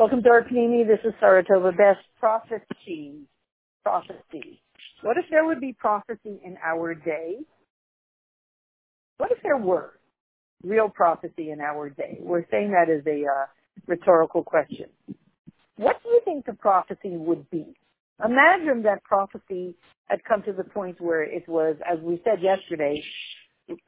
Welcome to our Panini. This is Saratova Best Prophecy. Prophecy. What if there would be prophecy in our day? What if there were real prophecy in our day? We're saying that as a uh, rhetorical question. What do you think the prophecy would be? Imagine that prophecy had come to the point where it was, as we said yesterday,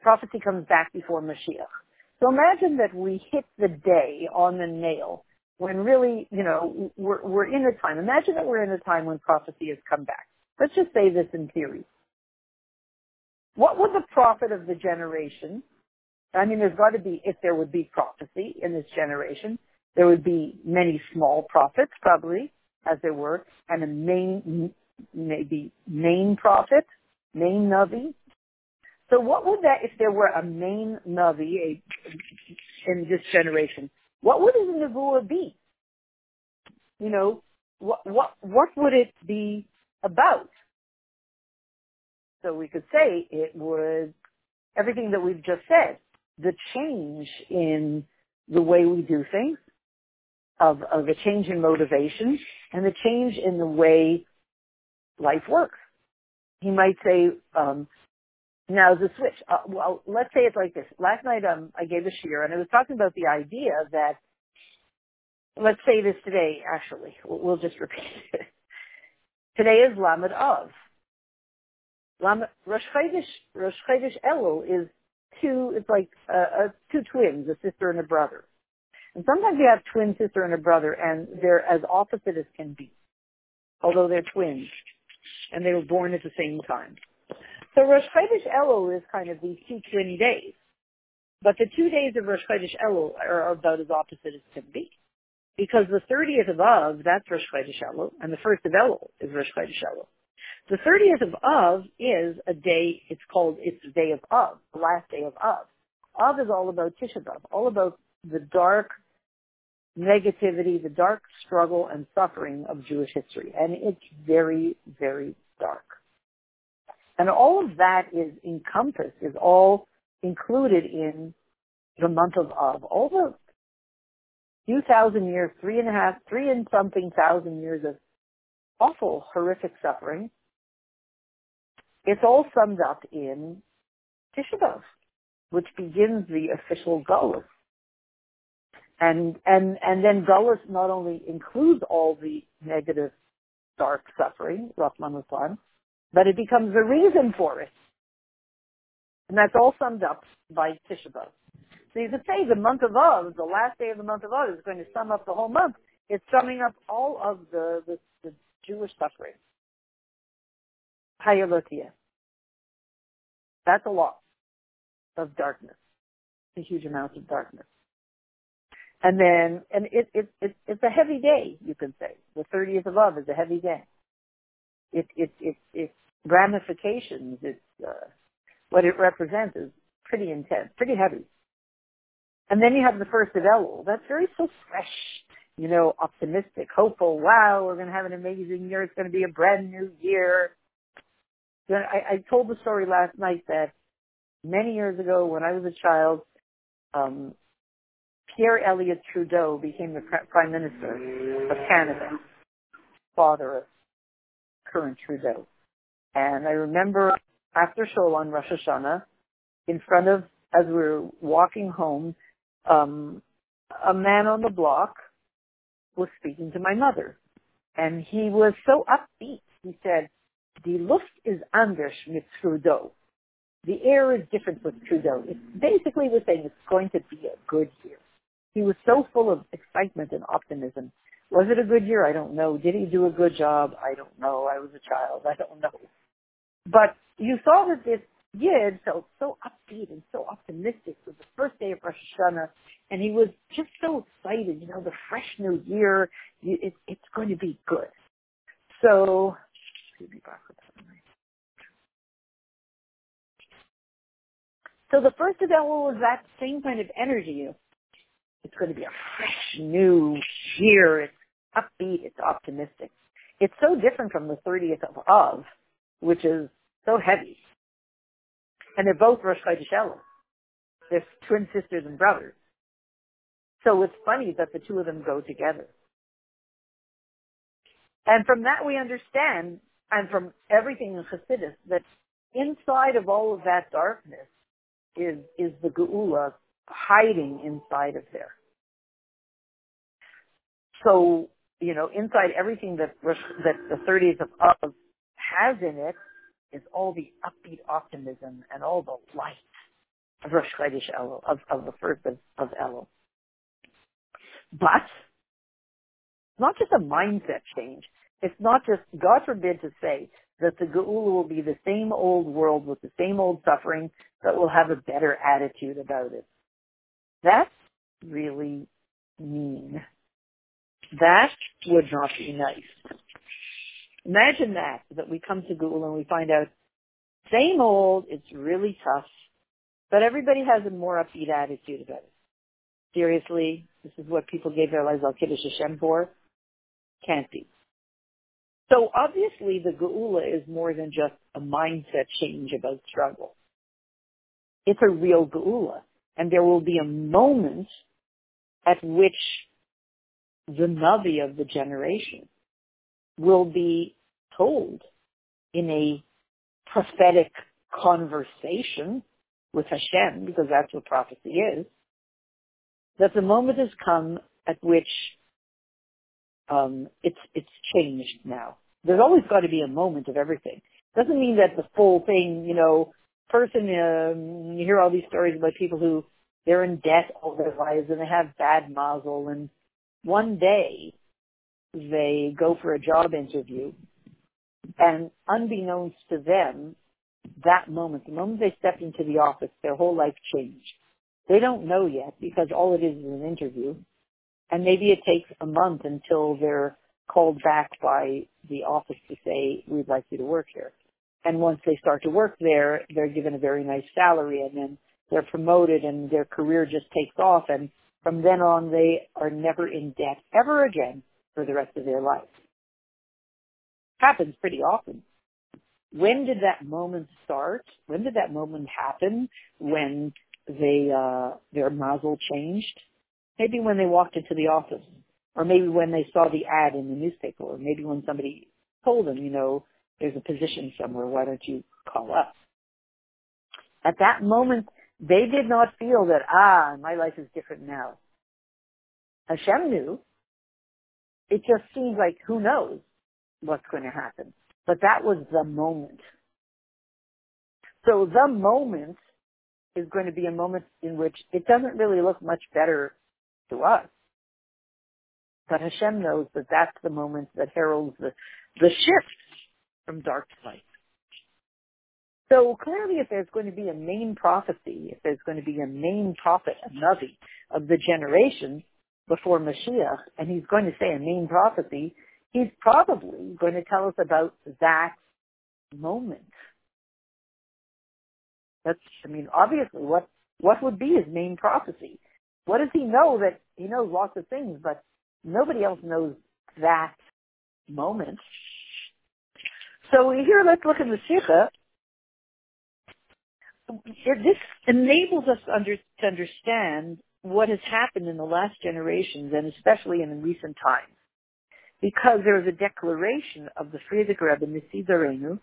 prophecy comes back before Mashiach. So imagine that we hit the day on the nail when really, you know, we're, we're in a time. Imagine that we're in a time when prophecy has come back. Let's just say this in theory. What would the prophet of the generation, I mean, there's got to be, if there would be prophecy in this generation, there would be many small prophets, probably, as there were, and a main, maybe main prophet, main Navi. So what would that, if there were a main Navi a, in this generation, what would the Nebuah be? You know, what, what, what would it be about? So we could say it was everything that we've just said. The change in the way we do things, of, of a change in motivation, and the change in the way life works. He might say, um, now the switch. Uh, well, let's say it's like this. Last night um, I gave a shiur, and I was talking about the idea that, let's say this today, actually. We'll, we'll just repeat it. Today is Lamed Av. Lamed, Rosh Chodesh, Rosh Chodesh Elul is two, it's like uh, uh, two twins, a sister and a brother. And sometimes you have twin sister and a brother, and they're as opposite as can be, although they're twins, and they were born at the same time. So Rosh Chodesh Elul is kind of these two days. But the two days of Rosh Chodesh Elul are about as opposite as can be. Because the 30th of Av, that's Rosh Chodesh Elul, and the 1st of Elul is Rosh Chodesh Elul. The 30th of Av is a day, it's called, it's the day of Av, the last day of Av. Av is all about Tisha B'Av, all about the dark negativity, the dark struggle and suffering of Jewish history. And it's very, very dark. And all of that is encompassed, is all included in the month of Av. All the few thousand years, three and a half, three and something thousand years of awful, horrific suffering, it's all summed up in Tisha B'Av, which begins the official Gullus. And, and, and then Gullus not only includes all the negative, dark suffering, Rachmana litzlan, but it becomes the reason for it. And that's all summed up by Tisha B'Av. So you could say the month of Av, the last day of the month of Av, is going to sum up the whole month. It's summing up all of the, the, the Jewish suffering. Hayalotia. That's a lot of darkness. A huge amount of darkness. And then, and it, it, it, it's a heavy day, you can say. The 30th of Av is a heavy day. It, it, it, it, ramifications, it's, uh, what it represents is pretty intense, pretty heavy. And then you have the first of Elul. That's very so fresh, you know, optimistic, hopeful. Wow, we're going to have an amazing year. It's going to be a brand new year. I, I told the story last night that many years ago when I was a child, um, Pierre Elliott Trudeau became the Prime Minister of Canada, father of current Trudeau. And I remember after Shul on Rosh Hashanah, in front of, as we were walking home, um, a man on the block was speaking to my mother. And he was so upbeat. He said, the Luft is anders mit Trudeau. The air is different with Trudeau. It basically was saying it's going to be a good year. He was so full of excitement and optimism. Was it a good year? I don't know. Did he do a good job? I don't know. I was a child. I don't know. But you saw that this Yid felt so upbeat and so optimistic. It was the first day of Rosh Hashanah, and he was just so excited. You know, the fresh new year, it, it's going to be good. So, so the first of Elul was that same kind of energy. It's going to be a fresh new year. It's upbeat. It's optimistic. It's so different from the 30th of Av, which is so heavy. And they're both Rosh Chodesh Elul. They're twin sisters and brothers. So it's funny that the two of them go together. And from that we understand, and from everything in Chassidus, that inside of all of that darkness is, is the Geula hiding inside of there. So, you know, inside everything that, that the 30th of Av has in it is all the upbeat optimism and all the light of Rosh Chodesh Elul, of, of the first of, of Elul. But not just a mindset change. It's not just, God forbid to say that the Geula will be the same old world with the same old suffering, but will have a better attitude about it. That's really mean. That would not be nice. Imagine that, that we come to Geula and we find out, same old, it's really tough, but everybody has a more upbeat attitude about it. Seriously, this is what people gave their lives al Kiddush Hashem for? Can't be. So obviously the Geula is more than just a mindset change about struggle. It's a real Geula. And there will be a moment at which the Navi of the generation will be told in a prophetic conversation with Hashem, because that's what prophecy is, that the moment has come at which um, it's it's changed now. There's always got to be a moment of everything. Doesn't mean that the full thing, you know, person. Um, you hear all these stories about people who they're in debt all their lives and they have bad mazel, and one day they go for a job interview, and unbeknownst to them, that moment, the moment they step into the office, their whole life changed. They don't know yet because all it is is an interview. And maybe it takes a month until they're called back by the office to say, we'd like you to work here. And once they start to work there, they're given a very nice salary and then they're promoted and their career just takes off and from then on they are never in debt ever again for the rest of their life. Happens pretty often. When did that moment start? When did that moment happen when they uh their mazel changed? Maybe when they walked into the office, or maybe when they saw the ad in the newspaper, or maybe when somebody told them, you know, there's a position somewhere, why don't you call us? At that moment, they did not feel that, ah, my life is different now. Hashem knew. It just seems like, who knows what's going to happen. But that was the moment. So the moment is going to be a moment in which it doesn't really look much better to us. But Hashem knows that that's the moment that heralds the, the shift from dark to light. So clearly if there's going to be a main prophecy, if there's going to be a main prophet, a Navi of the generation before Mashiach, and he's going to say a main prophecy, he's probably going to tell us about that moment. That's, I mean, obviously what, what would be his main prophecy? What does he know that he knows lots of things, but nobody else knows that moment. So here, let's look at the Sikha. This enables us to understand what has happened in the last generations and especially in recent times. Because there is a declaration of the Frierdiker Rebbe Nesidarenu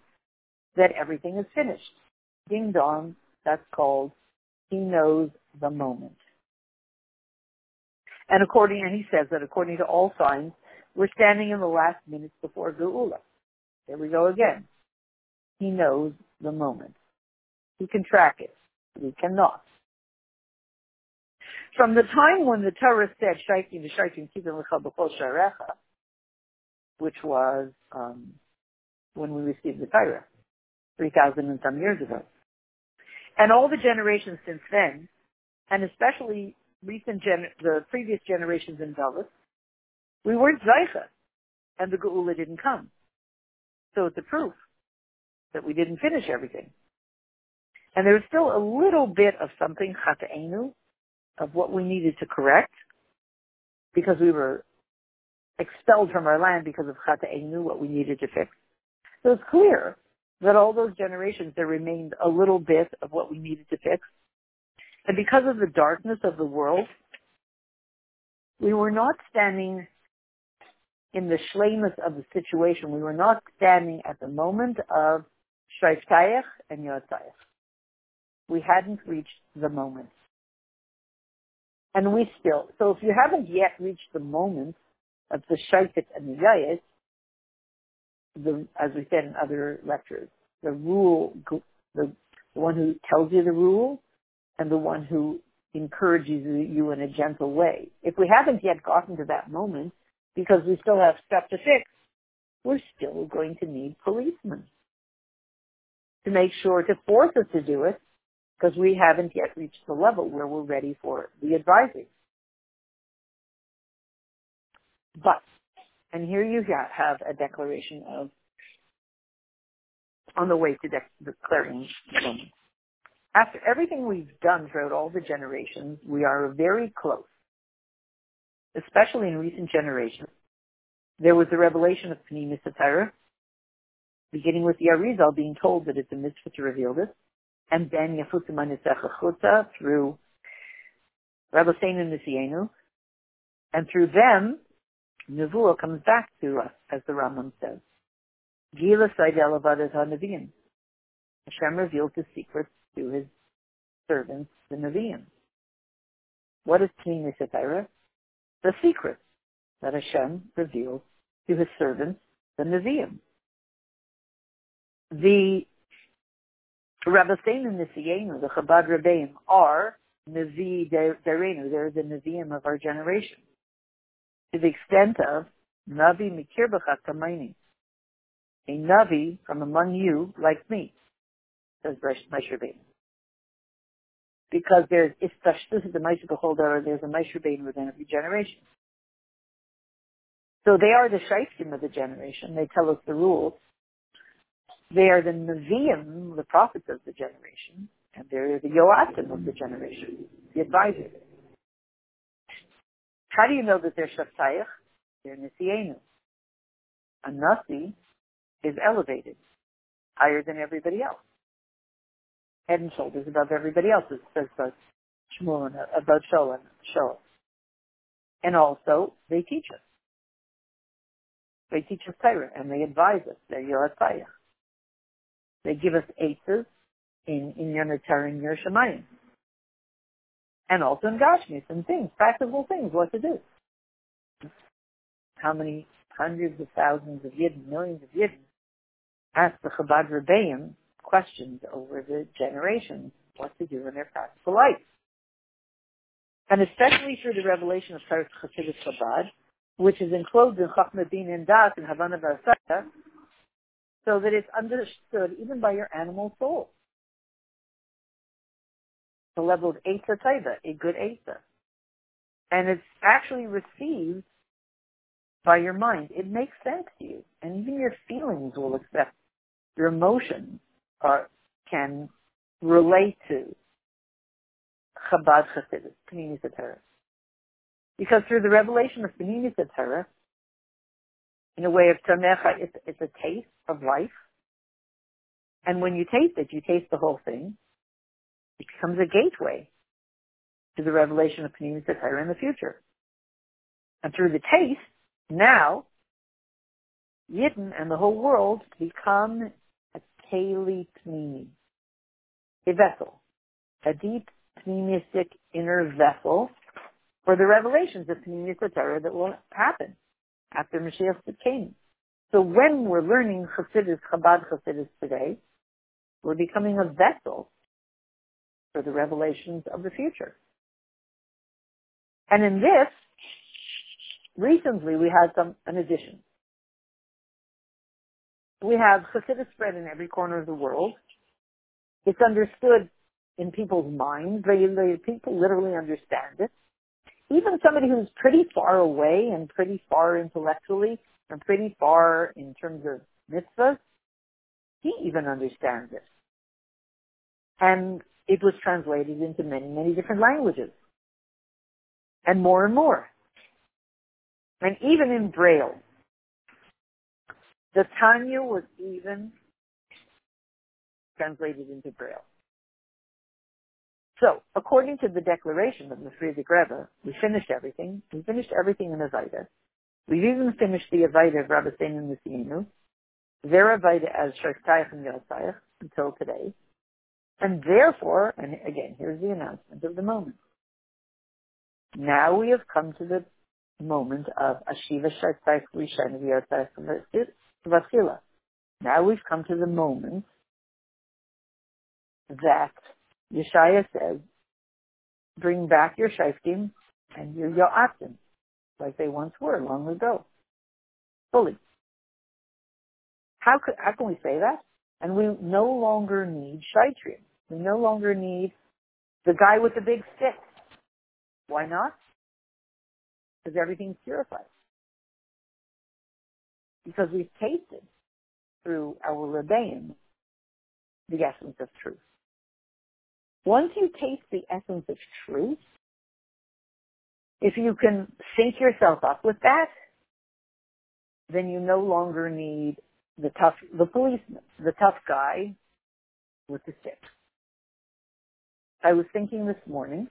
that everything is finished. Ding dong, that's called He Knows the Moment. And according, and he says that according to all signs, we're standing in the last minutes before Geula. There we go again. He knows the moment. He can track it. We cannot. From the time when the Torah said, Shaitim v'shaitim kibim b'chol sharecha, which was um, when we received the Torah, 3,000 and some years ago. And all the generations since then, and especially recent gen, the previous generations in Davis, we weren't Zaycha, and the Geula didn't come. So it's a proof that we didn't finish everything. And there was still a little bit of something, Chata'enu, of what we needed to correct, because we were expelled from our land because of Chata'enu, what we needed to fix. So it's clear that all those generations, there remained a little bit of what we needed to fix. And because of the darkness of the world, we were not standing in the shlemus of the situation. We were not standing at the moment of Shreif Tayach and Yod Tayach. We hadn't reached the moment. And we still, so if you haven't yet reached the moment of the Shaitik and the Yayit, the, as we said in other lectures, the rule, the, the one who tells you the rule and the one who encourages you in a gentle way. If we haven't yet gotten to that moment, because we still have stuff to fix, we're still going to need policemen to make sure to force us to do it because we haven't yet reached the level where we're ready for the advising. But, and here you have a declaration of, on the way to declaring moment. After everything we've done throughout all the generations, we are very close, especially in recent generations. There was the revelation of Pneumis Satira, beginning with the Arizal being told that it's a mitzvah to reveal this, and then Yafutzim Chutza through Rabbeinu Nisienu, and through them, Nevuah comes back to us, as the Rambam says. Gila Seidel Avadat HaNeviim. Hashem revealed his secrets to his servants, the Nevi'im. What is Pnimi Satira? The secret that Hashem revealed to his servants, the Nevi'im. The Rabbeinu Nisienu, the Chabad Rebbeim, are Nevi Derenu. They're the Nevi'im of our generation. To the extent of Navi Mikirbacha Kamaini. A Navi from among you like me, says Moshe Rabbeinu because there's istashtus the Moshe beholder, there's a Moshe Rabbeinu within every generation. So they are the shaifim of the generation. They tell us the rules. They are the Nevi'im, the prophets of the generation, and they're the Yoatim of the generation, the advisors. How do you know that they're Shaftayach? They're Nisienu. A Nasi is elevated, higher than everybody else head and shoulders above everybody else, it says both Shmuel and about Shaul and And also, they teach us. They teach us Torah and they advise us. They're Yoratayah. They give us aces in Inyan and Yerushalayim. And also in Gashmis and things, practical things, what to do. How many hundreds of thousands of Yidden, millions of Yidden, ask the Chabad Rebbeim questions over the generations what to do in their practical life. And especially through the revelation of Sarah Chassidus Chabad, which is enclosed in Chachma Din and Das and Havana Varsaya, so that it's understood even by your animal soul. The level of Eitzah Taiva, a good Eitzah. And it's actually received by your mind. It makes sense to you. And even your feelings will accept your emotions are, can relate to Chabad Chassidus, Atara. Because through the revelation of Panimis Atara, in a way of Tamecha, it's, it's a taste of life. And when you taste it, you taste the whole thing. It becomes a gateway to the revelation of Panimis Atara in the future. And through the taste, now, Yidden and the whole world become a Keli Pnimi. A vessel. A deep pneumistic inner vessel for the revelations of Pneumis Torah that will happen after Mashiach came. So when we're learning Chassidus, Chabad Chassidus today, we're becoming a vessel for the revelations of the future. And in this, recently we had some an addition we have Hasidic spread in every corner of the world. It's understood in people's minds. They, people literally understand it. Even somebody who's pretty far away and pretty far intellectually and pretty far in terms of mitzvahs, he even understands it. And it was translated into many, many different languages. And more and more. And even in Braille, the Tanya was even translated into Braille. So, according to the declaration of the Frierdiker Rebbe, we finished everything. We finished everything in the Zayda. We've even finished the Avaida of Rabbi Sein and Nisinu, their Avaida as Shakhtayach and Yotzayach until today. And therefore, and again, here's the announcement of the moment. Now we have come to the moment of Ashiva Shakhtayach Rishon Yotzayach Vasila. Now we've come to the moment that Yeshaya says, bring back your Shaiftim and your Yo'atim, like they once were long ago, fully. How, could, how can we say that? And we no longer need Shaitrim. We no longer need the guy with the big stick. Why not? Because everything's purified. Because we've tasted through our rebellion the essence of truth. Once you taste the essence of truth, if you can sync yourself up with that, then you no longer need the tough, the policeman, the tough guy with the stick. I was thinking this morning,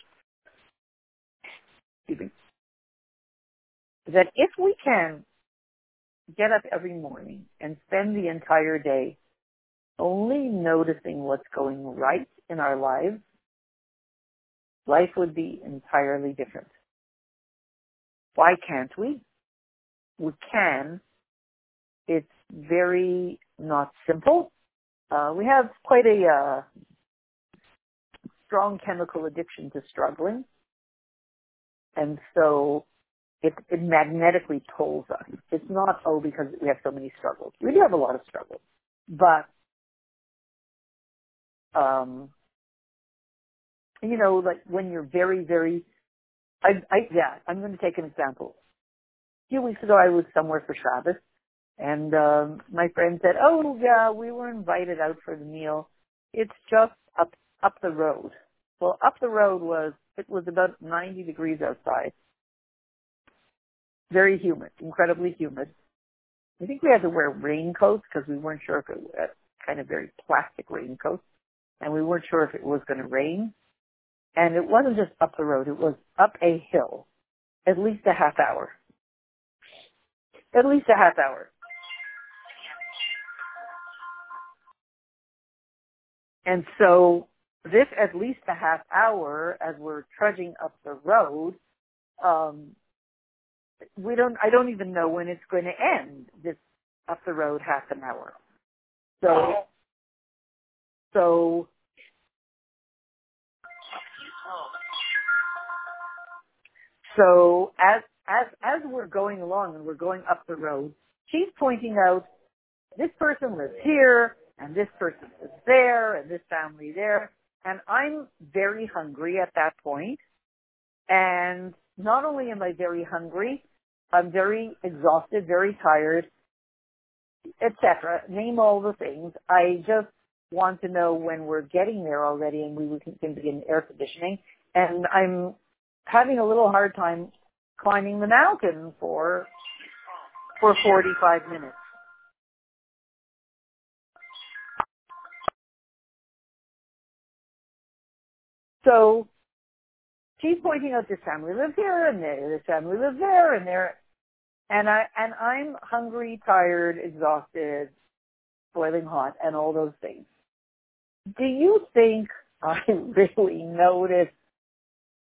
excuse me, that if we can get up every morning and spend the entire day only noticing what's going right in our lives, life would be entirely different. Why can't we? We can. It's very not simple. Uh, we have quite a uh, strong chemical addiction to struggling. And so it, it magnetically pulls us. It's not, oh, because we have so many struggles. We do have a lot of struggles. But, um, you know, like when you're very, very, I, I, yeah, I'm going to take an example. A few weeks ago, I was somewhere for Shabbos, and um, my friend said, "Oh, yeah, we were invited out for the meal. It's just up up the road." Well, up the road was it was about 90 degrees outside, very humid, incredibly humid. I think we had to wear raincoats because we weren't sure if it was kind of very plastic raincoats, and we weren't sure if it was going to rain. And it wasn't just up the road; it was up a hill, at least a half hour. At least a half hour. And so this at least a half hour as we're trudging up the road, um, we don't, I don't even know when it's going to end, this up the road half an hour. So, so, so as, as, as we're going along and we're going up the road, she's pointing out this person lives here and this person is there and this family there. And I'm very hungry at that point. And not only am I very hungry, I'm very exhausted, very tired, etc. Name all the things. I just want to know when we're getting there already and we can begin air conditioning. And I'm having a little hard time climbing the mountain for for 45 minutes. So she's pointing out this family lives here and there, this family lives there and there. And I, and I'm hungry, tired, exhausted, boiling hot and all those things. Do you think I really noticed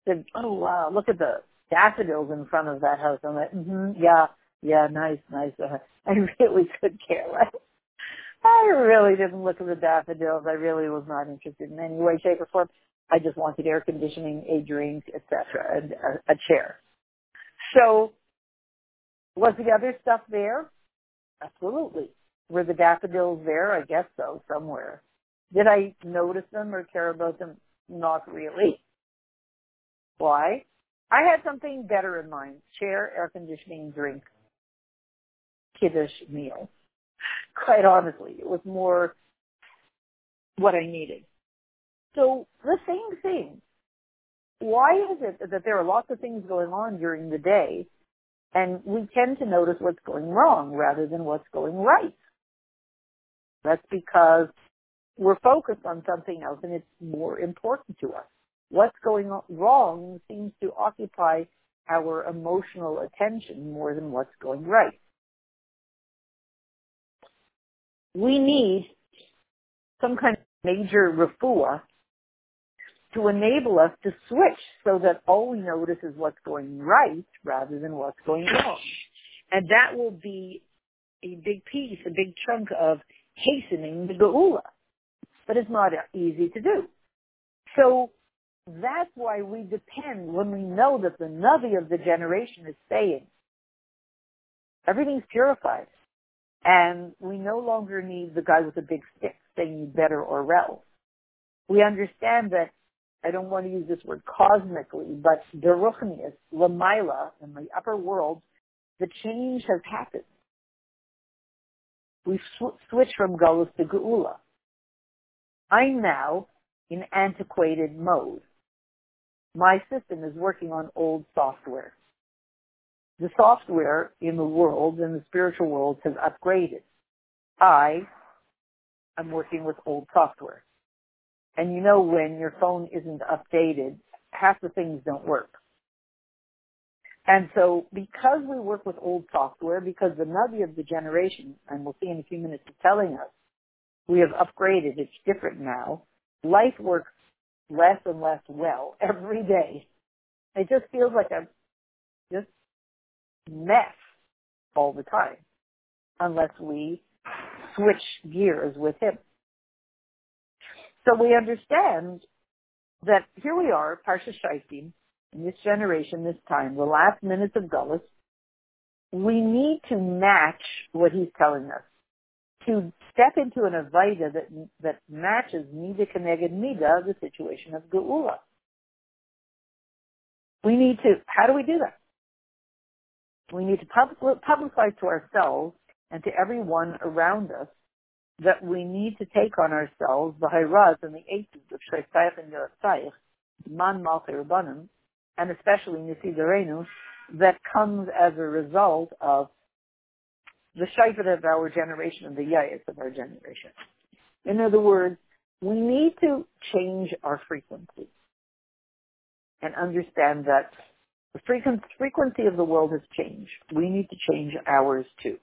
that, oh wow, look at the daffodils in front of that house. I'm like, mm-hmm, yeah, yeah, nice, nice. Uh, I really could care less. I really didn't look at the daffodils. I really was not interested in any way, shape, or form. I just wanted air conditioning, a drink, etc., and a, a chair. So, was the other stuff there? Absolutely. Were the daffodils there? I guess so, somewhere. Did I notice them or care about them? Not really. Why? I had something better in mind. Chair, air conditioning, drink, kiddish meal. Quite honestly, it was more what I needed. So the same thing. Why is it that there are lots of things going on during the day and we tend to notice what's going wrong rather than what's going right? That's because we're focused on something else and it's more important to us. What's going wrong seems to occupy our emotional attention more than what's going right. We need some kind of major refuah to enable us to switch so that all we notice is what's going right rather than what's going wrong. And that will be a big piece, a big chunk of hastening the geula. But it's not easy to do. So that's why we depend when we know that the Navi of the generation is saying everything's purified. And we no longer need the guy with the big stick saying you better or else. We understand that I don't want to use this word cosmically, but Deruchnius, Lamaila, in the upper world, the change has happened. We've sw- switched from Golos to Geula. I'm now in antiquated mode. My system is working on old software. The software in the world, in the spiritual world, has upgraded. I am working with old software. And you know when your phone isn't updated, half the things don't work. And so because we work with old software, because the Navi of the generation, and we'll see in a few minutes, is telling us we have upgraded, it's different now, life works less and less well every day. It just feels like a just mess all the time unless we switch gears with him. So we understand that here we are, Parsha Shaitim, in this generation, this time, the last minutes of Gullus, we need to match what he's telling us. To step into an Avaida that, that matches Mida Keneged Mida, the situation of Geula. We need to, how do we do that? We need to public, publicize to ourselves and to everyone around us that we need to take on ourselves the Hayraz and the Eitzes of Sheitayach and Yotzayach, Man Malchei Rabbanim, and especially Nisi that comes as a result of the Shaifat of our generation and the Yayas of our generation. In other words, we need to change our frequency and understand that the frequency of the world has changed. We need to change ours too.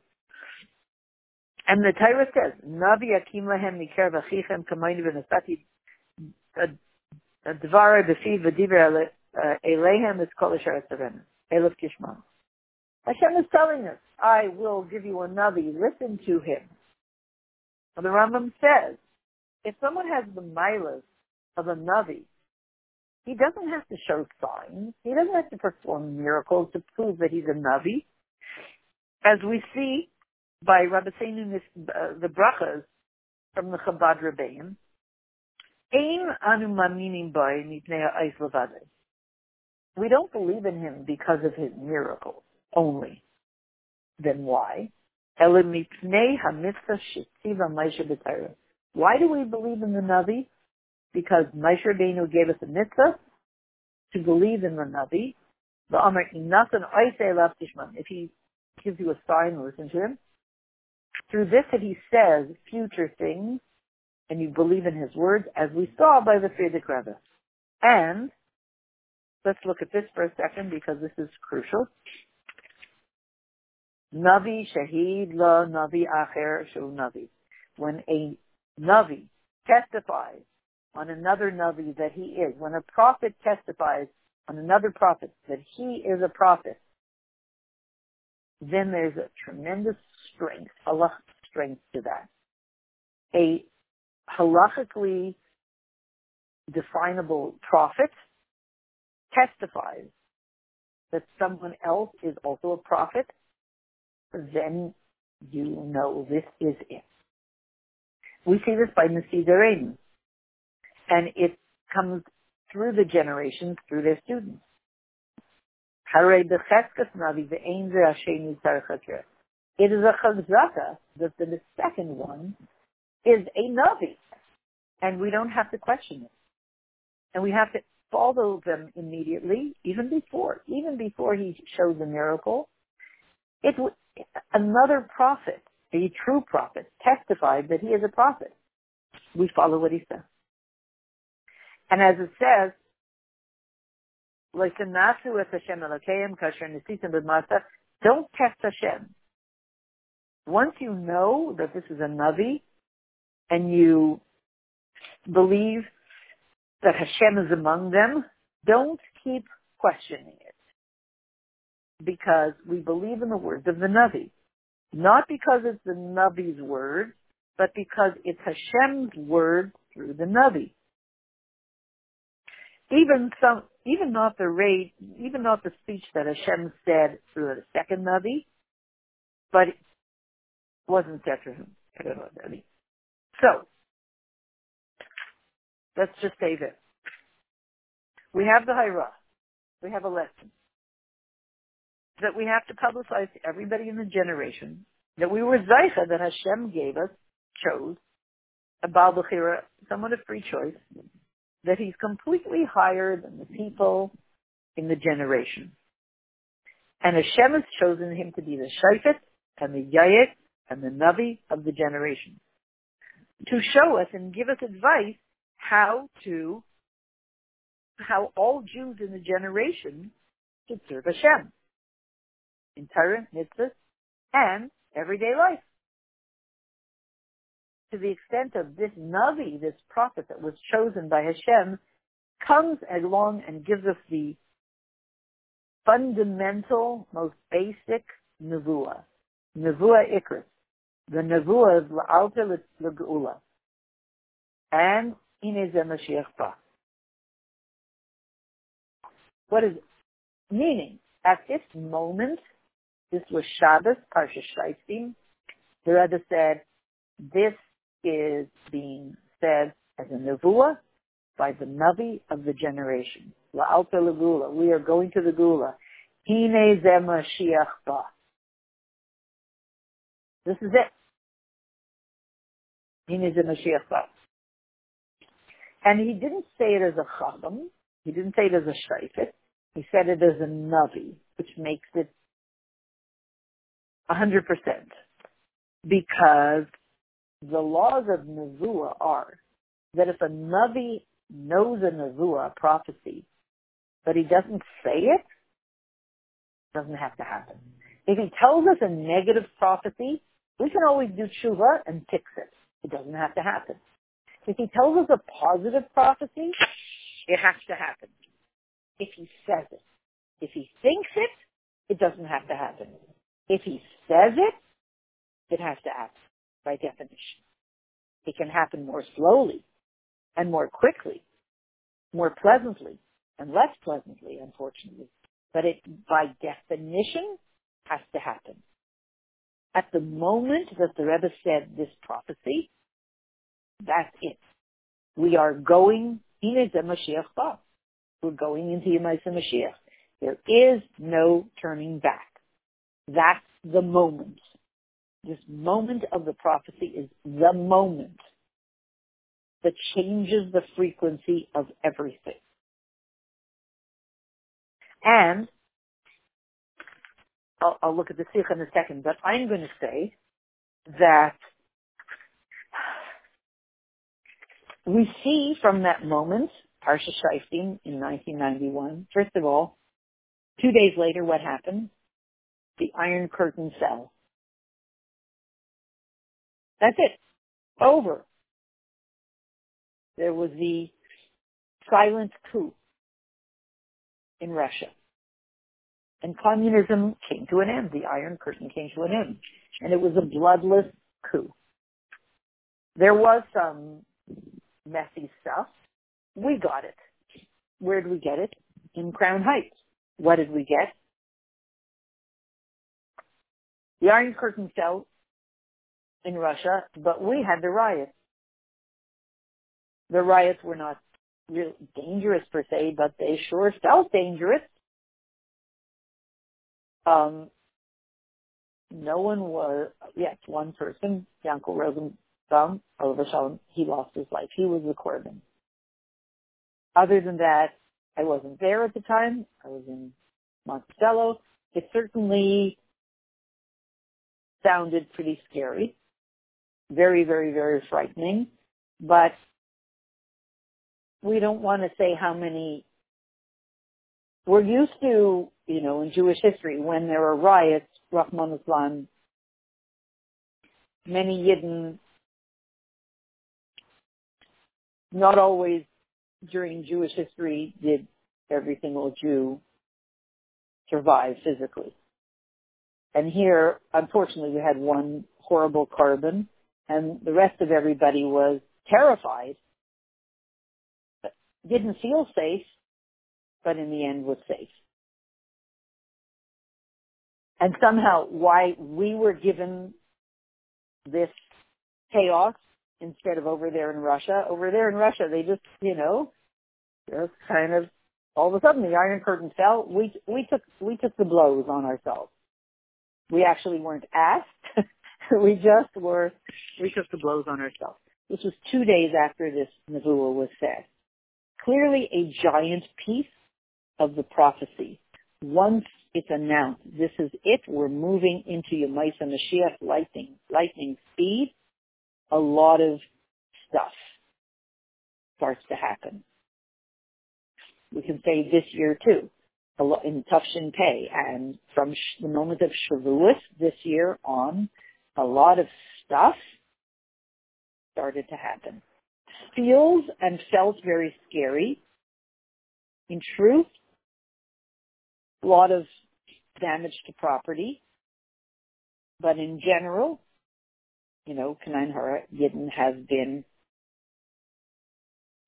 And the Torah says, Navi akim lahem mikar v'achichem kamayni v'nasati dvara b'fi v'diver uh, elehem is kol asher elif kishman. Hashem is telling us, I will give you a Navi, listen to him. And the Rambam says, if someone has the milas of a Navi, he doesn't have to show signs. He doesn't have to perform miracles to prove that he's a Navi. As we see by Rabbi Seinu, uh, the brachas from the Chabad Rebbeim, Ein anu maminim by We don't believe in him because of his miracles only. Then why? Why do we believe in the Navi? Because Moshe Rabbeinu gave us a mitzvah to believe in the Navi. If he gives you a sign, listen to him. Through this that he says future things, and you believe in his words, as we saw by the Frierdiker Rebbe. And, let's look at this for a second because this is crucial. Navi Shahid La Navi Acher Shu Navi. When a Navi testifies on another Navi that he is, when a prophet testifies on another prophet that he is a prophet, then there's a tremendous strength, Allah strength to that. A halachically definable prophet testifies that someone else is also a prophet, then you know this is it. We see this by Nasidarim, and it comes through the generations, through their students. It is a chazaka that the second one is a navi, and we don't have to question it, and we have to follow them immediately, even before, even before he shows a miracle. It another prophet, a true prophet, testified that he is a prophet. We follow what he says. And as it says, don't test Hashem. Once you know that this is a Navi, and you believe that Hashem is among them, don't keep questioning it. Because we believe in the words of the Navi. Not because it's the Navi's word, but because it's Hashem's word through the Navi. Even some, even not the rate, even not the speech that Hashem said through the second Navi, but it wasn't said through him. So, let's just say this. We have the Hira. We have a lesson that we have to publicize to everybody in the generation that we were Zaycha that Hashem gave us, chose, a Baal Bechira, someone of free choice, that he's completely higher than the people in the generation. And Hashem has chosen him to be the Shaifet and the Yayik and the Navi of the generation. To show us and give us advice how to, how all Jews in the generation should serve Hashem. In Torah, mitzvahs, and everyday life. To the extent of this Navi, this prophet that was chosen by Hashem, comes along and gives us the fundamental, most basic nevuah. Nevuah ikris. The nevuah is la'alta l'geula. And ine Mashiach ba. What is it? Meaning, at this moment, this was Shabbos, Parsha Shaitim. The Rebbe said, this is being said as a nevuah by the Navi of the generation. La'alta l'gula. We are going to the Gula. Hine ze ba. This is it. Hine ze ba. And he didn't say it as a chacham. He didn't say it as a shayfet. He said it as a navi, which makes it a hundred percent. Because the laws of Nevuah are that if a Navi knows a Nevuah, prophecy, but he doesn't say it, it doesn't have to happen. If he tells us a negative prophecy, we can always do tshuva and fix it. It doesn't have to happen. If he tells us a positive prophecy, it has to happen. If he says it. If he thinks it, it doesn't have to happen. If he says it, it has to happen by definition. It can happen more slowly and more quickly, more pleasantly and less pleasantly, unfortunately. But it, by definition, has to happen. At the moment that the Rebbe said this prophecy, that's it. We are going, in the Mashiach. We're going into Yemaisa Mashiach. There is no turning back. That's the moment. This moment of the prophecy is the moment that changes the frequency of everything. And I'll, I'll look at the sikh in a second, but I'm going to say that we see from that moment, Parsha Shifting in 1991, first of all, two days later, what happened? The Iron Curtain fell. That's it. Over. There was the silent coup in Russia. And communism came to an end. The Iron Curtain came to an end. And it was a bloodless coup. There was some messy stuff. We got it. Where did we get it? In Crown Heights. What did we get? The Iron Curtain fell in Russia, but we had the riots. The riots were not real dangerous per se, but they sure felt dangerous. Um, no one was, yes, one person, Yankel Rosenbaum, alav hashalom, he lost his life. He was the korban. Other than that, I wasn't there at the time. I was in Monticello. It certainly sounded pretty scary. Very, very, very frightening. But we don't want to say how many we're used to, you know, in Jewish history, when there are riots, Rachmana litzlan, many Yidden, not always during Jewish history did every single Jew survive physically. And here, unfortunately, we had one horrible korban, and the rest of everybody was terrified, didn't feel safe, but in the end was safe. And somehow why we were given this chaos instead of over there in Russia. Over there in Russia, they just, you know, just kind of all of a sudden the Iron Curtain fell. We we took we took the blows on ourselves. We actually weren't asked. we just were. We took the blows on ourselves. This was two days after this nevuah was said. Clearly, a giant piece of the prophecy. Once it's announced, this is it. We're moving into Yemaisa Mashiach lightning lightning speed. A lot of stuff starts to happen we can say this year too, in Tufshin Pay. And from the moment of Shavuot this year on, a lot of stuff started to happen. Feels and felt very scary. In truth, a lot of damage to property. But in general, you know, Kanan Hara Yidden has been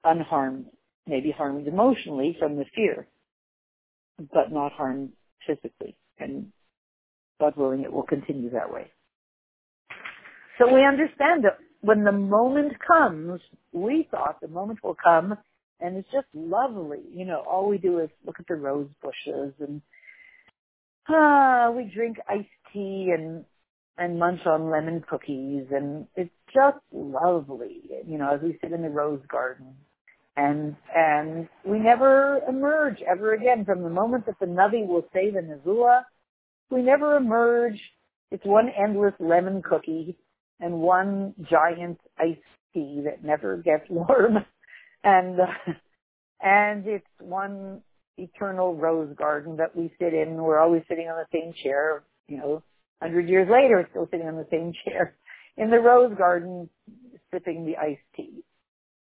unharmed maybe harmed emotionally from the fear, but not harmed physically. And God willing, it will continue that way. So we understand that when the moment comes, we thought the moment will come and it's just lovely. You know, all we do is look at the rose bushes and ah, we drink iced tea and and munch on lemon cookies and it's just lovely. You know, as we sit in the rose garden and and we never emerge ever again from the moment that the Navi will say the Nevuah. We never emerge. It's one endless lemon cookie and one giant iced tea that never gets warm, and uh, and it's one eternal rose garden that we sit in. We're always sitting on the same chair. You know, hundred years later, still sitting on the same chair in the rose garden, sipping the iced tea.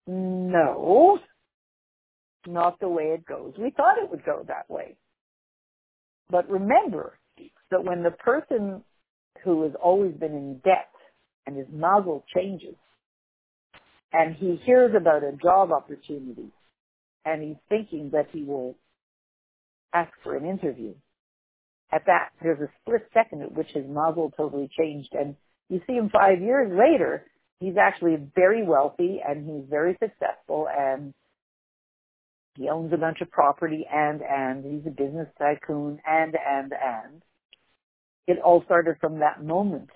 No, not the way it goes. We thought it would go that way. But remember that when the person who has always been in debt and his mazel changes and he hears about a job opportunity and he's thinking that he will ask for an interview, at that there's a split second at which his mazel totally changed and you see him five years later he's actually very wealthy and he's very successful and he owns a bunch of property and and he's a business tycoon and and and. It all started from that moment.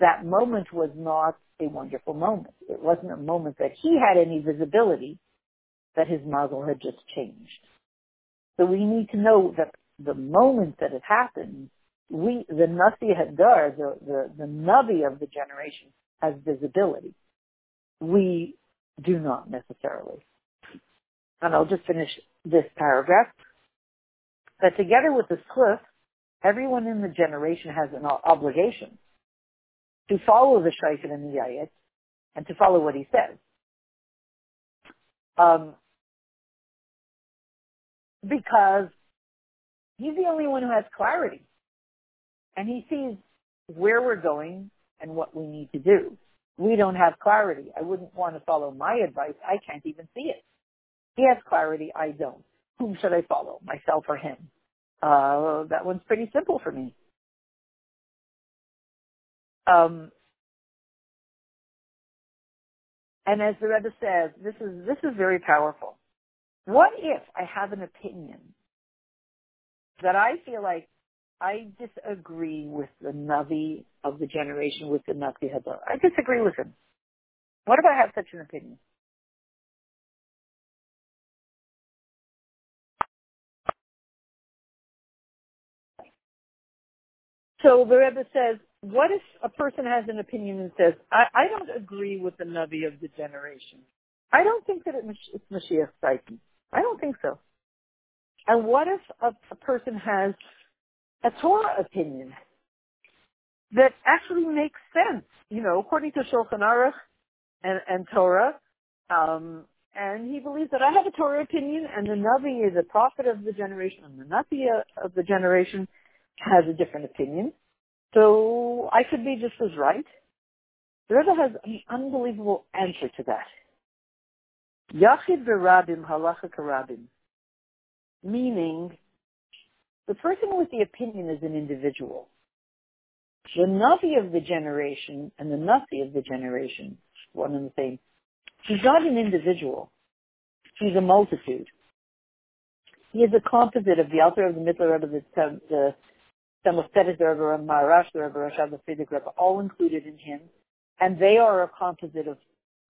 That moment was not a wonderful moment. It wasn't a moment that he had any visibility that his mazel had just changed. So we need to know that the moment that it happened we the nasi hadar the the the navi of the generation has visibility. We do not necessarily. And I'll just finish this paragraph. That together with the cliff, everyone in the generation has an obligation to follow the Shaitan and the Yayit and to follow what he says. Um, because he's the only one who has clarity. And he sees where we're going and what we need to do. We don't have clarity. I wouldn't want to follow my advice. I can't even see it. He has clarity. I don't. Whom should I follow, myself or him? Uh, that one's pretty simple for me. Um, and as the Rebbe says, this is this is very powerful. What if I have an opinion that I feel like I disagree with the Navi of the generation, with the Navi Hadar. I disagree with him. What if I have such an opinion? So the Rebbe says, what if a person has an opinion and says, I, I don't agree with the Navi of the generation. I don't think that it, it's Mashiach Titan. I don't think so. And what if a, a person has a Torah opinion that actually makes sense, you know, according to Shulchan Aruch and, and Torah, um, and he believes that I have a Torah opinion, and the Navi is a prophet of the generation, and the Navi of the generation has a different opinion. So I could be just as right. The Rebbe has an unbelievable answer to that. Yachid v'rabim halacha karabim. Meaning, the person with the opinion is an individual. The Navi of the generation and the Nasi of the generation, one and the same. He's not an individual. He's a multitude. He is a composite of the Alter of the Middle Rebbe, the, the Samostetis Rebbe, Marash Rebbe, Rashab the Frierdiker Rebbe, all included in him. And they are a composite of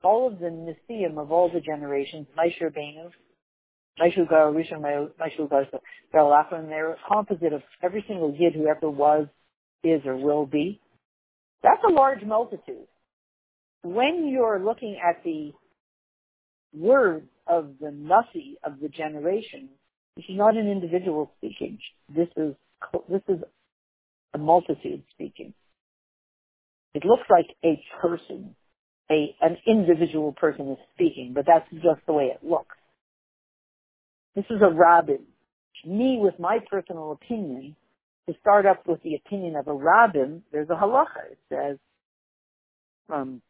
all of the Nisim of all the generations, Maishur Benu, Maishur Gar, Rishon, Maishur Gar, Gar and they're a composite of every single Yid who ever was, is, or will be. That's a large multitude. When you're looking at the words of the Nasi of the generation, this is not an individual speaking. This is, this is a multitude speaking. It looks like a person, a, an individual person is speaking, but that's just the way it looks. This is a rabbin. Me with my personal opinion, to start up with the opinion of a rabbin, there's a halacha. It says, um,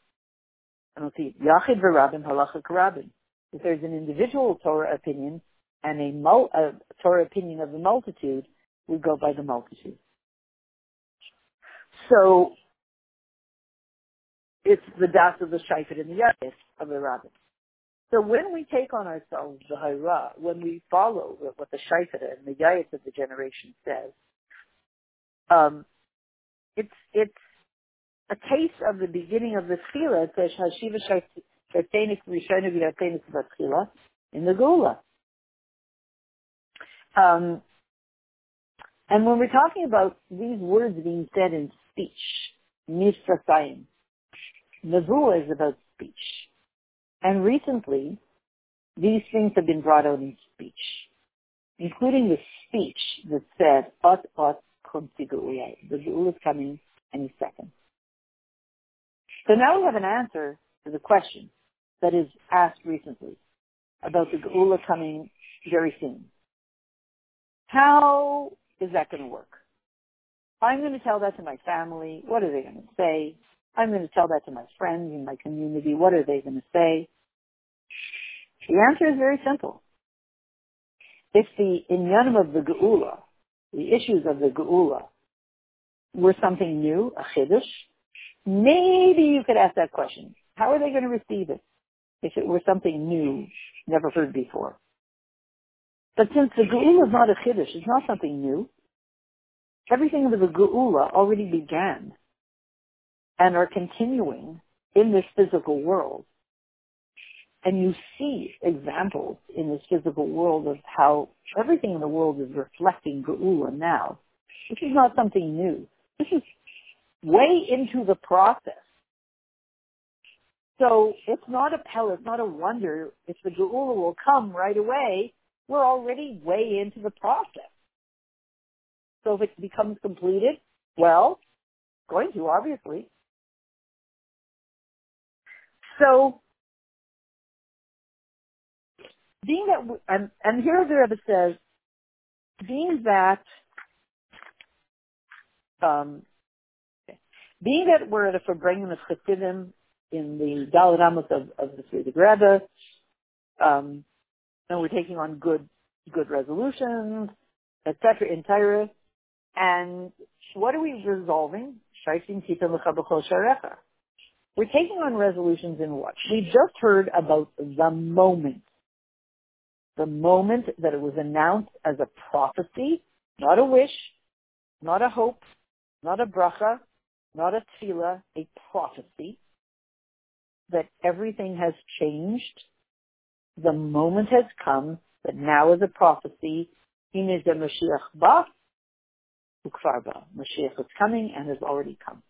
I don't see, Yachid v'rabbin halacha k'rabbin. If there's an individual Torah opinion and a, mul- a Torah opinion of the multitude, we go by the multitude. So it's the das of the shayfet and the yayis of the rabbin. So when we take on ourselves the hayra, when we follow what the shayfet and the yayis of the generation says, um, it's it's a case of the beginning of the tefillah. It says hashiva shaytenik rishonu v'yatenik v'tchila in the geula. Um, and when we're talking about these words being said in speech, misrasayim, Nevuah is about speech. And recently, these things have been brought out in speech, including the speech that said, Ot Ot The Geula is coming any second. So now we have an answer to the question that is asked recently about the Geula coming very soon. How is that going to work? I'm going to tell that to my family. What are they going to say? I'm going to tell that to my friends in my community. What are they going to say? The answer is very simple. If the inyanim of the geula, the issues of the geula, were something new, a chiddush, maybe you could ask that question. How are they going to receive it if it were something new, never heard before? But since the geula is not a chiddush, it's not something new, everything with the geula already began and are continuing in this physical world. And you see examples in this physical world of how everything in the world is reflecting Geula now. This is not something new. This is way into the process. So it's not a pell, it's not a wonder if the Geula will come right away. We're already way into the process. So if it becomes completed, well, going to obviously. So, being that, and, and here the Rebbe says, being that, um, being that we're at a Farbrengen of Chassidim in the Daled Amos of, of the Frierdiker Rebbe, um, and we're taking on good, good resolutions, etc. in Torah, and what are we resolving? Shaifin Titan L'Chabachol Sharecha. We're taking on resolutions in what? We just heard about the moment. The moment that it was announced as a prophecy, not a wish, not a hope, not a bracha, not a tefillah, a prophecy, that everything has changed. The moment has come that now is a prophecy. Mashiach ba, Mashiach is coming and has already come.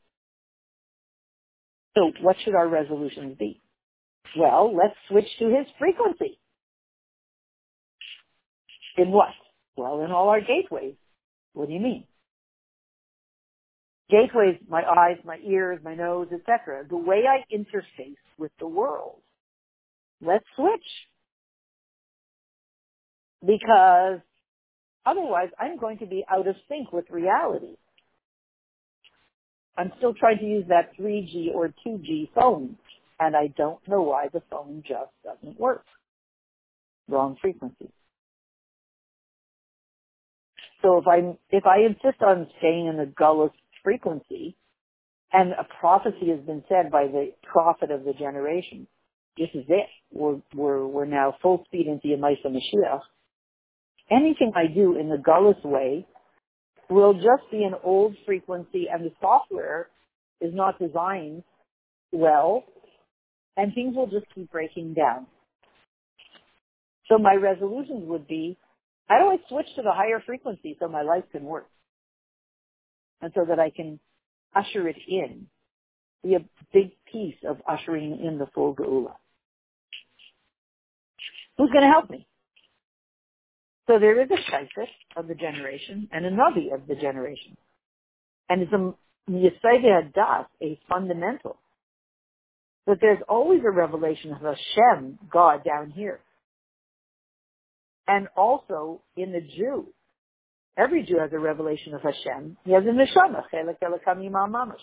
So what should our resolutions be? Well, let's switch to his frequency. In what? Well, in all our gateways. What do you mean? Gateways, my eyes, my ears, my nose, etc. The way I interface with the world. Let's switch. Because otherwise I'm going to be out of sync with reality. I'm still trying to use that 3G or 2G phone and I don't know why the phone just doesn't work. Wrong frequency. So if I if I insist on staying in the gullus frequency, and a prophecy has been said by the prophet of the generation, this is it. We're we're we're now full speed into Yemaisa Mashiach. Anything I do in the gullus way will just be an old frequency, and the software is not designed well, and things will just keep breaking down. So my resolutions would be how do I switch to the higher frequency so my life can work? And so that I can usher it in, be a big piece of ushering in the full Geula. Who's going to help me? So there is a Shaifet of the generation and a Navi of the generation. And it's a Yisayda Das, a fundamental. That there's always a revelation of Hashem, God, down here and also in the Jew. Every Jew has a revelation of Hashem. He has a neshama, mamash,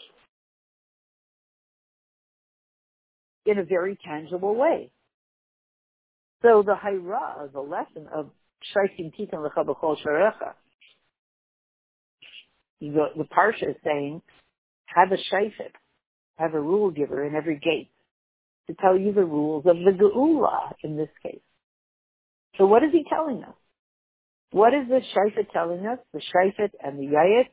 in a very tangible way. So the hayra, the lesson of the, the parsha is saying, have a shaifet, have a rule giver in every gate to tell you the rules of the geula in this case. So what is he telling us? What is the Shaifet telling us? The Shaifet and the Yayit?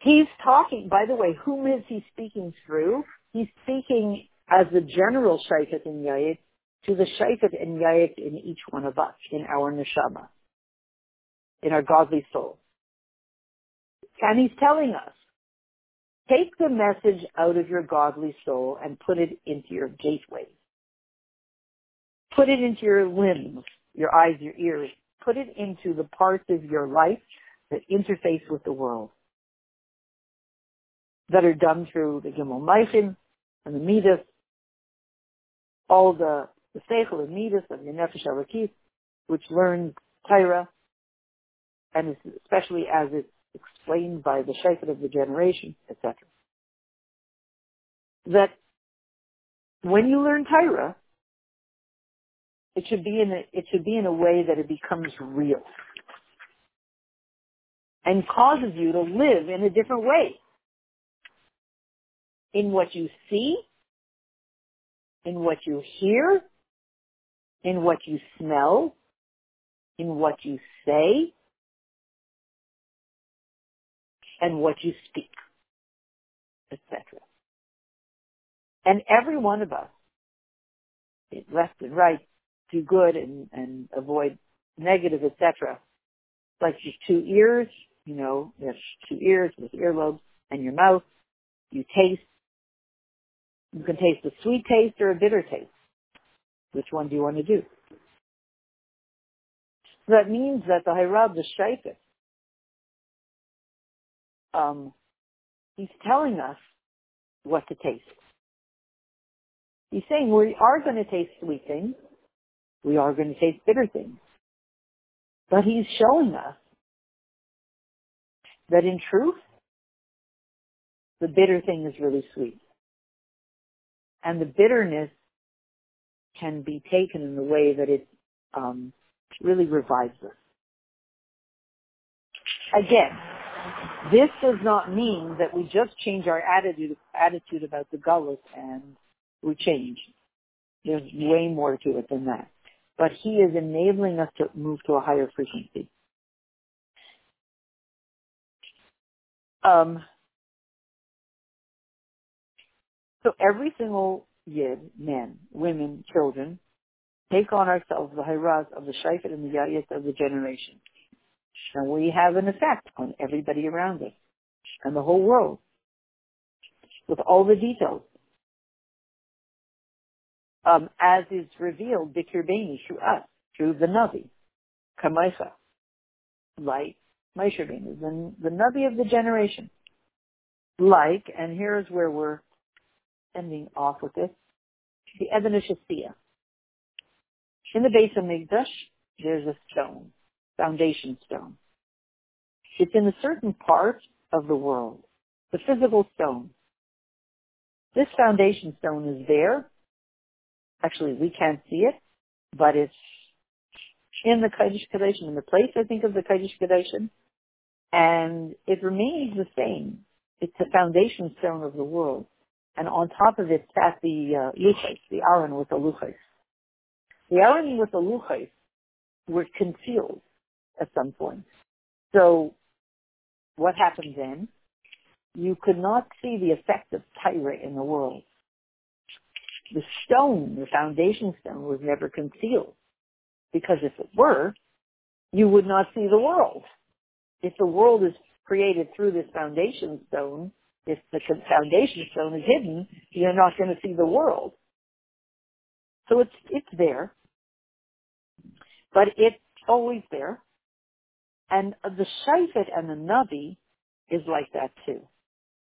He's talking, by the way, whom is he speaking through? He's speaking as the general Shaifet and Yayit to the Shaifet and Yayit in each one of us, in our neshama, in our godly soul. And he's telling us, take the message out of your godly soul and put it into your gateway. Put it into your limbs, your eyes, your ears. Put it into the parts of your life that interface with the world. That are done through the Gimel Maichin and the Midas, all the, the Seichel and Midas of your Nefesh Elokis, which learn Torah, and especially as it's explained by the Sheikh of the generation, etc. That when you learn Torah, it should be in a, it should be in a way that it becomes real and causes you to live in a different way. In what you see, in what you hear, in what you smell, in what you say, and what you speak, etc. And every one of us, left and right, do good and, and avoid negative, etc. Like your two ears, you know, there's two ears with earlobes and your mouth. You taste. You can taste a sweet taste or a bitter taste. Which one do you want to do? That means that the Hairab, the Shaykh, um, he's telling us what to taste. He's saying we are going to taste sweet things, we are going to taste bitter things. But he's showing us that in truth, the bitter thing is really sweet. And the bitterness can be taken in the way that it um, really revives us. Again, this does not mean that we just change our attitude attitude about the gullus and we change. There's way more to it than that but he is enabling us to move to a higher frequency. Um, so every single yid, men, women, children, take on ourselves the hiraz of the shaifet and the yayit of the generation. And we have an effect on everybody around us and the whole world with all the details um, as is revealed Bikir Beni through us, through the Navi, Kamaicha, like Rabbeinu, the, the Navi of the generation. Like, and here's where we're ending off with this, the Eben Shasiya. In the base of Mikdash, there's a stone, foundation stone. It's in a certain part of the world, the physical stone. This foundation stone is there. Actually, we can't see it, but it's in the Kodesh Kadeshim, in the place, I think, of the Kodesh Kadeshim, and it remains the same. It's the foundation stone of the world. And on top of it sat the uh, luchos, the Aaron with the luchos. The Aaron with the luchos were concealed at some point. So what happened then? You could not see the effect of Tyre in the world. The stone, the foundation stone, was never concealed. Because if it were, you would not see the world. If the world is created through this foundation stone, if the foundation stone is hidden, you're not going to see the world. So it's, it's there. But it's always there. And the Shafet and the Navi is like that too.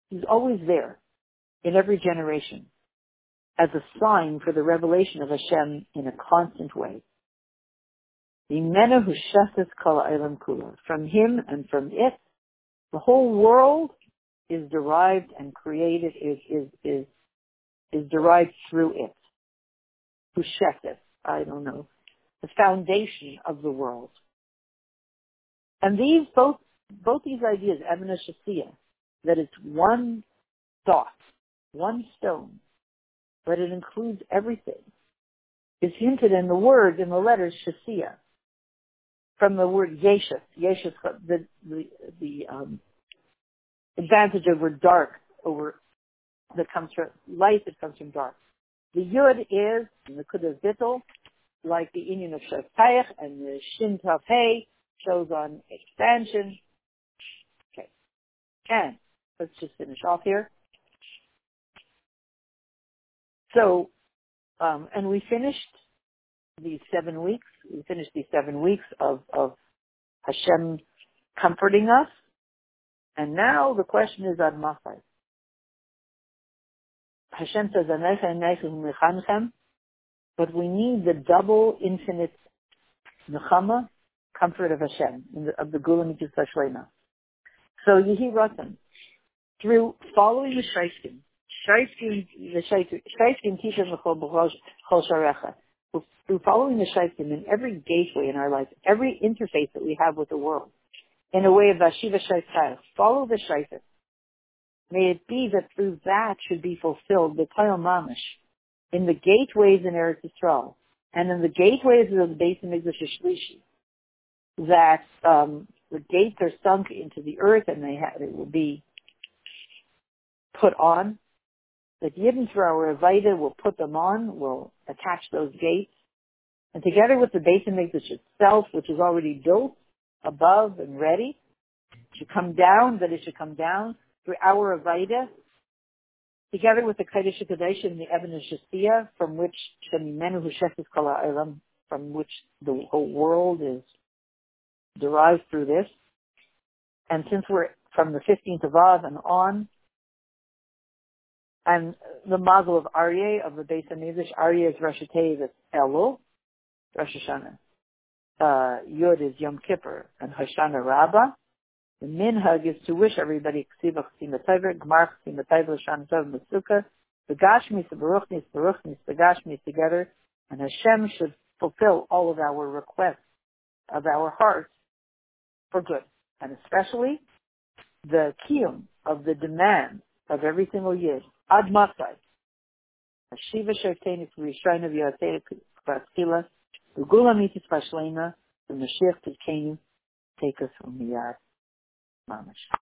He's always there in every generation as a sign for the revelation of Hashem in a constant way. From him and from it, the whole world is derived and created, is, is, is, is derived through it. Husheses, I don't know, the foundation of the world. And these, both, both these ideas, Emina Shasiya, that it's one thought, one stone, but it includes everything, is hinted in the word, in the letters Shasiya, from the word Yeshus. Yeshus, the, the, the um, advantage over dark, over, that comes from light that comes from dark. The Yud is, the Kudah Zittel, like the Indian of Shavtayach and the Shin Tav Hey, shows on expansion. Okay. And let's just finish off here. So, um, and we finished these seven weeks. We finished these seven weeks of, of Hashem comforting us. And now the question is on Masai. Hashem says, but we need the double infinite nechama comfort of Hashem, the, of the Geula Mitzvah Shlema. So Yehi Ratzon, through following the Shaiftim, Shaiftim, the Shaiftim teaches Chol through following the Shaiftim in every gateway in our life, every interface that we have with the world, in a way of Vashiva Shaiftai, follow the Shaiftim. May it be that through that should be fulfilled the Toil Mamish in the gateways in Eretz Yisrael and in the gateways of the base of Shlishi that um, the gates are sunk into the earth and they, ha- will be put on. That Yidden through our Avaida will put them on, will attach those gates. And together with the base of Mikdash itself, which is already built above and ready, should come down, that it should come down through our Avaida, together with the Kodesh Kadesh and the Eben Shasiya, from which Shemimenu from which the whole world is derived through this. And since we're from the 15th of Av and on, and the mazel of Aryeh of the Beis Hamikdash, Aryeh is Rosh Hashanah, Elul, Rosh Hashanah. Uh, Yud is Yom Kippur, and Hoshana Rabbah. The minhag is to wish everybody Ksiva Chsima Taiver, Gmar Chsima Taiver, Shana Tov Mesuka, the Gashmis, the Baruchnis, Baruchnis, the Gashmis together, and Hashem should fulfill all of our requests of our hearts for good, and especially the kiyum of the demand of every single year. Ad Masai. Shiva Sharteni Rishayna V'Yatei Kvaskila, Ugula Mitis Vashlena, the Mashiach Tkenu, take us from the yard. Mamish.